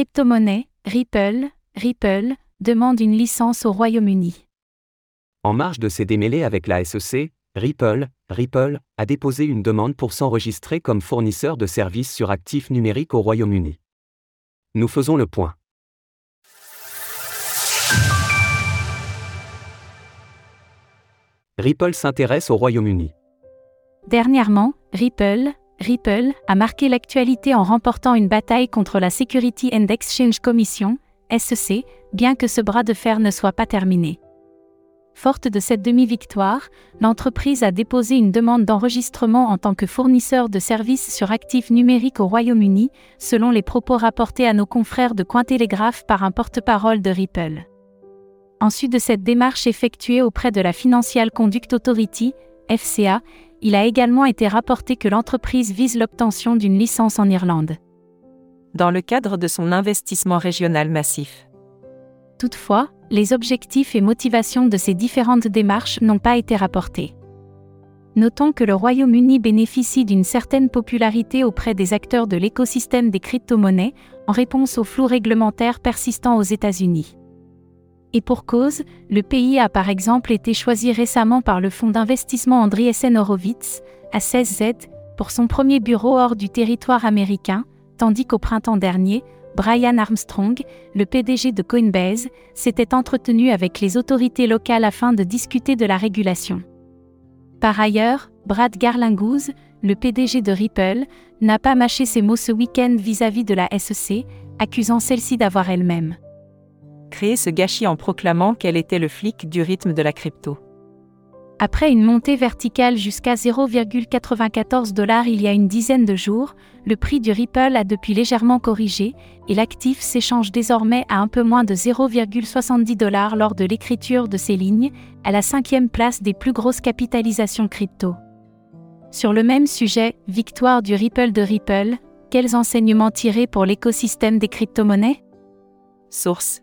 Crypto-monnaie, Ripple, Ripple, demande une licence au Royaume-Uni. En marge de ses démêlés avec la SEC, Ripple, Ripple, a déposé une demande pour s'enregistrer comme fournisseur de services sur actifs numériques au Royaume-Uni. Nous faisons le point. Ripple s'intéresse au Royaume-Uni. Dernièrement, Ripple, Ripple a marqué l'actualité en remportant une bataille contre la Security and Exchange Commission, SEC, bien que ce bras de fer ne soit pas terminé. Forte de cette demi-victoire, l'entreprise a déposé une demande d'enregistrement en tant que fournisseur de services sur actifs numériques au Royaume-Uni, selon les propos rapportés à nos confrères de Cointelegraph par un porte-parole de Ripple. Ensuite de cette démarche effectuée auprès de la Financial Conduct Authority, FCA, il a également été rapporté que l'entreprise vise l'obtention d'une licence en Irlande. Dans le cadre de son investissement régional massif. Toutefois, les objectifs et motivations de ces différentes démarches n'ont pas été rapportés. Notons que le Royaume-Uni bénéficie d'une certaine popularité auprès des acteurs de l'écosystème des crypto-monnaies, en réponse au flou réglementaire persistant aux États-Unis. Et pour cause, le pays a par exemple été choisi récemment par le fonds d'investissement Andriessen Horowitz, à 16Z, pour son premier bureau hors du territoire américain, tandis qu'au printemps dernier, Brian Armstrong, le PDG de Coinbase, s'était entretenu avec les autorités locales afin de discuter de la régulation. Par ailleurs, Brad Garlinghouse, le PDG de Ripple, n'a pas mâché ses mots ce week-end vis-à-vis de la SEC, accusant celle-ci d'avoir elle-même créé ce gâchis en proclamant qu'elle était le flic du rythme de la crypto. Après une montée verticale jusqu'à 0,94 dollars il y a une dizaine de jours, le prix du Ripple a depuis légèrement corrigé et l'actif s'échange désormais à un peu moins de 0,70 dollars lors de l'écriture de ces lignes, à la cinquième place des plus grosses capitalisations crypto. Sur le même sujet, victoire du Ripple de Ripple, quels enseignements tirer pour l'écosystème des crypto-monnaies? Source